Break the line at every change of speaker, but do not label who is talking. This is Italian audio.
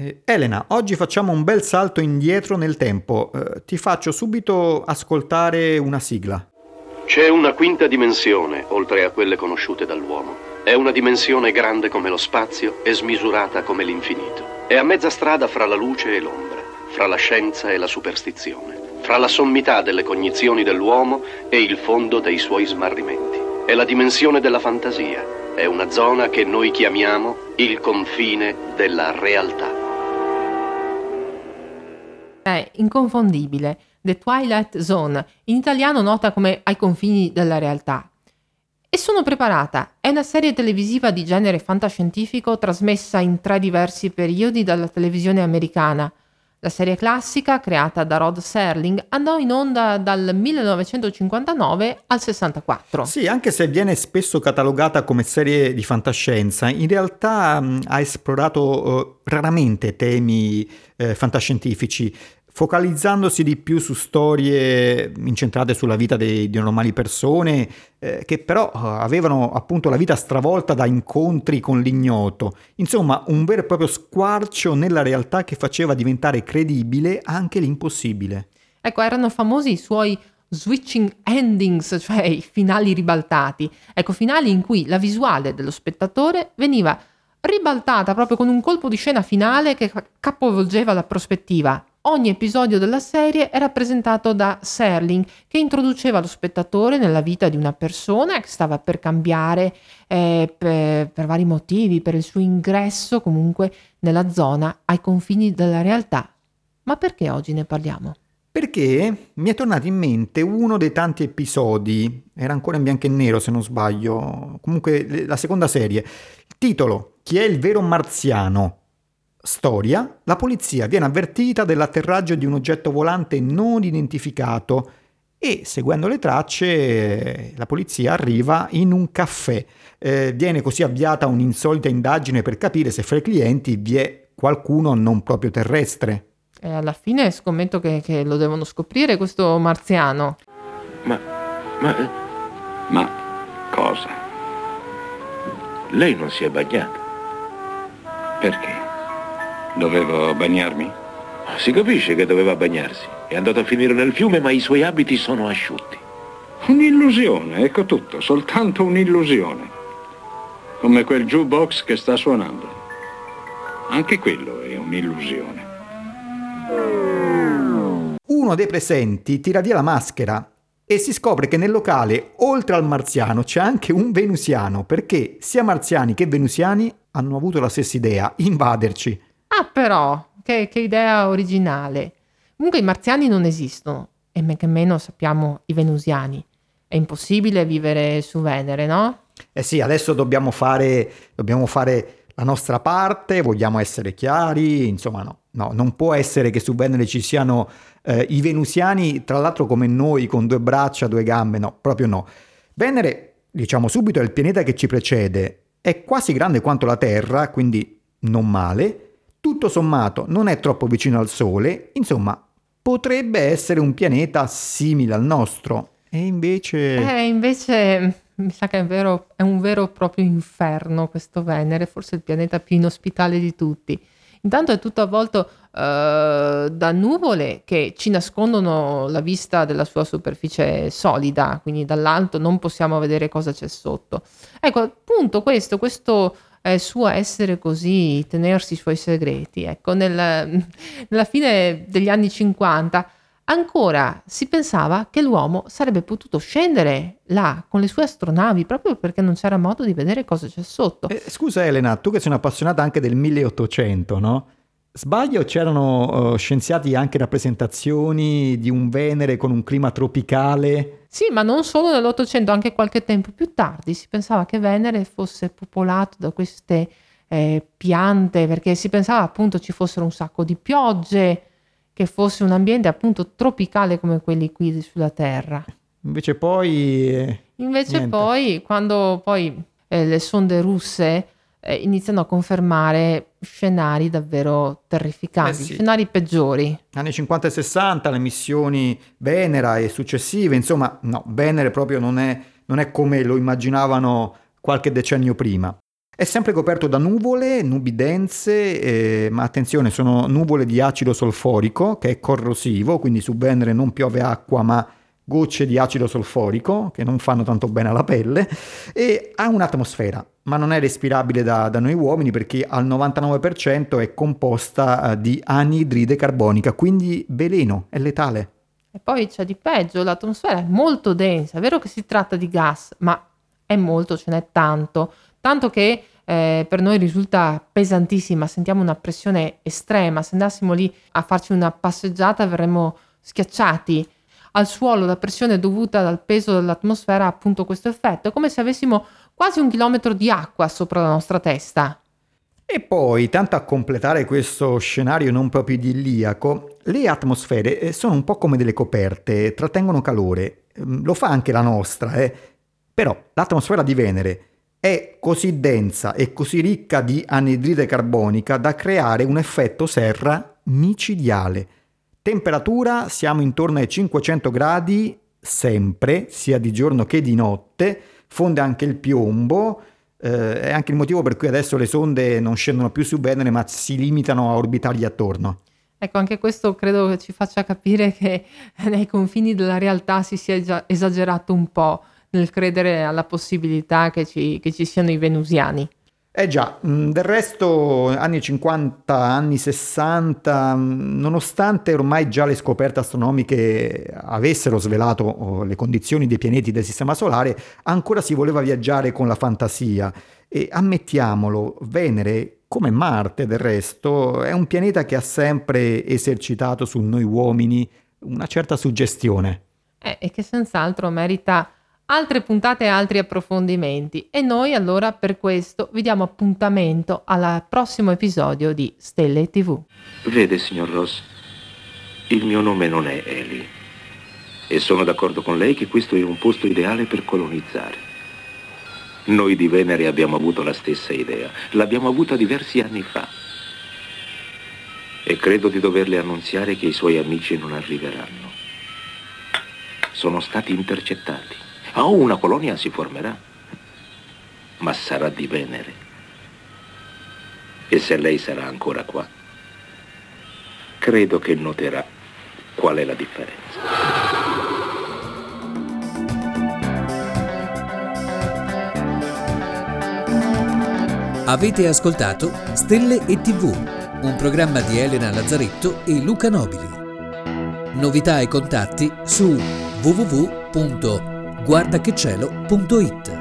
Eh, Elena, oggi facciamo un bel salto indietro nel tempo. Eh, ti faccio subito ascoltare una sigla.
C'è una quinta dimensione, oltre a quelle conosciute dall'uomo. È una dimensione grande come lo spazio e smisurata come l'infinito. È a mezza strada fra la luce e l'ombra, fra la scienza e la superstizione, fra la sommità delle cognizioni dell'uomo e il fondo dei suoi smarrimenti. È la dimensione della fantasia. È una zona che noi chiamiamo il confine della realtà
è inconfondibile, The Twilight Zone, in italiano nota come Ai confini della realtà. E sono preparata, è una serie televisiva di genere fantascientifico trasmessa in tre diversi periodi dalla televisione americana. La serie classica, creata da Rod Serling, andò in onda dal 1959 al 64.
Sì, anche se viene spesso catalogata come serie di fantascienza, in realtà mh, ha esplorato uh, raramente temi uh, fantascientifici focalizzandosi di più su storie incentrate sulla vita dei, di normali persone, eh, che però eh, avevano appunto la vita stravolta da incontri con l'ignoto. Insomma, un vero e proprio squarcio nella realtà che faceva diventare credibile anche l'impossibile.
Ecco, erano famosi i suoi switching endings, cioè i finali ribaltati. Ecco, finali in cui la visuale dello spettatore veniva ribaltata proprio con un colpo di scena finale che capovolgeva la prospettiva Ogni episodio della serie è rappresentato da Serling, che introduceva lo spettatore nella vita di una persona che stava per cambiare eh, per, per vari motivi, per il suo ingresso comunque nella zona ai confini della realtà. Ma perché oggi ne parliamo?
Perché mi è tornato in mente uno dei tanti episodi, era ancora in bianco e nero se non sbaglio, comunque la seconda serie. Il titolo, Chi è il vero marziano? Storia, la polizia viene avvertita dell'atterraggio di un oggetto volante non identificato e seguendo le tracce la polizia arriva in un caffè. Eh, viene così avviata un'insolita indagine per capire se fra i clienti vi è qualcuno non proprio terrestre.
E alla fine scommetto che, che lo devono scoprire questo marziano.
Ma, ma, ma cosa? Lei non si è bagnata? Perché? Dovevo bagnarmi? Si capisce che doveva bagnarsi. È andato a finire nel fiume, ma i suoi abiti sono asciutti.
Un'illusione, ecco tutto, soltanto un'illusione. Come quel jukebox che sta suonando. Anche quello è un'illusione.
Uno dei presenti tira via la maschera e si scopre che nel locale, oltre al marziano, c'è anche un venusiano, perché sia marziani che venusiani hanno avuto la stessa idea, invaderci.
Ah, però, che, che idea originale. Comunque i marziani non esistono, e men che meno sappiamo i venusiani. È impossibile vivere su Venere, no?
Eh sì, adesso dobbiamo fare, dobbiamo fare la nostra parte, vogliamo essere chiari, insomma no, no non può essere che su Venere ci siano eh, i venusiani, tra l'altro come noi, con due braccia, due gambe, no, proprio no. Venere, diciamo subito, è il pianeta che ci precede, è quasi grande quanto la Terra, quindi non male, tutto sommato non è troppo vicino al Sole, insomma, potrebbe essere un pianeta simile al nostro. E invece...
Eh, invece mi sa che è, vero, è un vero e proprio inferno questo Venere, forse il pianeta più inospitale di tutti. Intanto è tutto avvolto uh, da nuvole che ci nascondono la vista della sua superficie solida, quindi dall'alto non possiamo vedere cosa c'è sotto. Ecco, appunto questo, questo eh, suo essere così, tenersi i suoi segreti. Ecco, nel, nella fine degli anni 50 ancora si pensava che l'uomo sarebbe potuto scendere là con le sue astronavi proprio perché non c'era modo di vedere cosa c'è sotto.
Eh, scusa Elena, tu che sei un'appassionata anche del 1800, no? Sbaglio, c'erano uh, scienziati anche rappresentazioni di un Venere con un clima tropicale?
Sì, ma non solo nell'Ottocento, anche qualche tempo più tardi si pensava che Venere fosse popolato da queste eh, piante, perché si pensava appunto ci fossero un sacco di piogge, che fosse un ambiente appunto tropicale come quelli qui sulla Terra.
Invece poi... Eh,
Invece niente. poi, quando poi eh, le sonde russe eh, iniziano a confermare scenari davvero terrificanti, eh sì. scenari peggiori.
Anni 50 e 60, le missioni Venera e successive, insomma, no, Venere proprio non è, non è come lo immaginavano qualche decennio prima. È sempre coperto da nuvole, nubi dense, eh, ma attenzione, sono nuvole di acido solforico che è corrosivo, quindi su Venere non piove acqua ma gocce di acido solforico che non fanno tanto bene alla pelle e ha un'atmosfera, ma non è respirabile da, da noi uomini perché al 99% è composta eh, di anidride carbonica, quindi veleno, è letale.
E poi c'è di peggio, l'atmosfera è molto densa, è vero che si tratta di gas, ma è molto, ce n'è tanto tanto che eh, per noi risulta pesantissima, sentiamo una pressione estrema, se andassimo lì a farci una passeggiata verremmo schiacciati. Al suolo la pressione dovuta dal peso dell'atmosfera ha appunto questo effetto, è come se avessimo quasi un chilometro di acqua sopra la nostra testa.
E poi, tanto a completare questo scenario non proprio idilliaco, le atmosfere eh, sono un po' come delle coperte, trattengono calore. Mm, lo fa anche la nostra, eh. Però l'atmosfera di Venere è così densa e così ricca di anidride carbonica da creare un effetto serra micidiale. Temperatura siamo intorno ai 500 gradi sempre, sia di giorno che di notte, fonde anche il piombo, eh, è anche il motivo per cui adesso le sonde non scendono più su Venere ma si limitano a orbitargli attorno.
Ecco, anche questo credo ci faccia capire che nei confini della realtà si sia già esagerato un po' nel credere alla possibilità che ci, che ci siano i venusiani.
Eh già, mm, del resto anni 50, anni 60, mm, nonostante ormai già le scoperte astronomiche avessero svelato oh, le condizioni dei pianeti del Sistema Solare, ancora si voleva viaggiare con la fantasia e ammettiamolo, Venere, come Marte del resto, è un pianeta che ha sempre esercitato su noi uomini una certa suggestione.
Eh, e che senz'altro merita altre puntate e altri approfondimenti e noi allora per questo vi diamo appuntamento al prossimo episodio di Stelle TV.
Vede, signor Ross, il mio nome non è Eli e sono d'accordo con lei che questo è un posto ideale per colonizzare. Noi di Venere abbiamo avuto la stessa idea, l'abbiamo avuta diversi anni fa e credo di doverle annunziare che i suoi amici non arriveranno. Sono stati intercettati. Oh, una colonia si formerà, ma sarà di Venere. E se lei sarà ancora qua, credo che noterà qual è la differenza.
Avete ascoltato Stelle e TV, un programma di Elena Lazzaretto e Luca Nobili. Novità e contatti su www.guardachecielo.it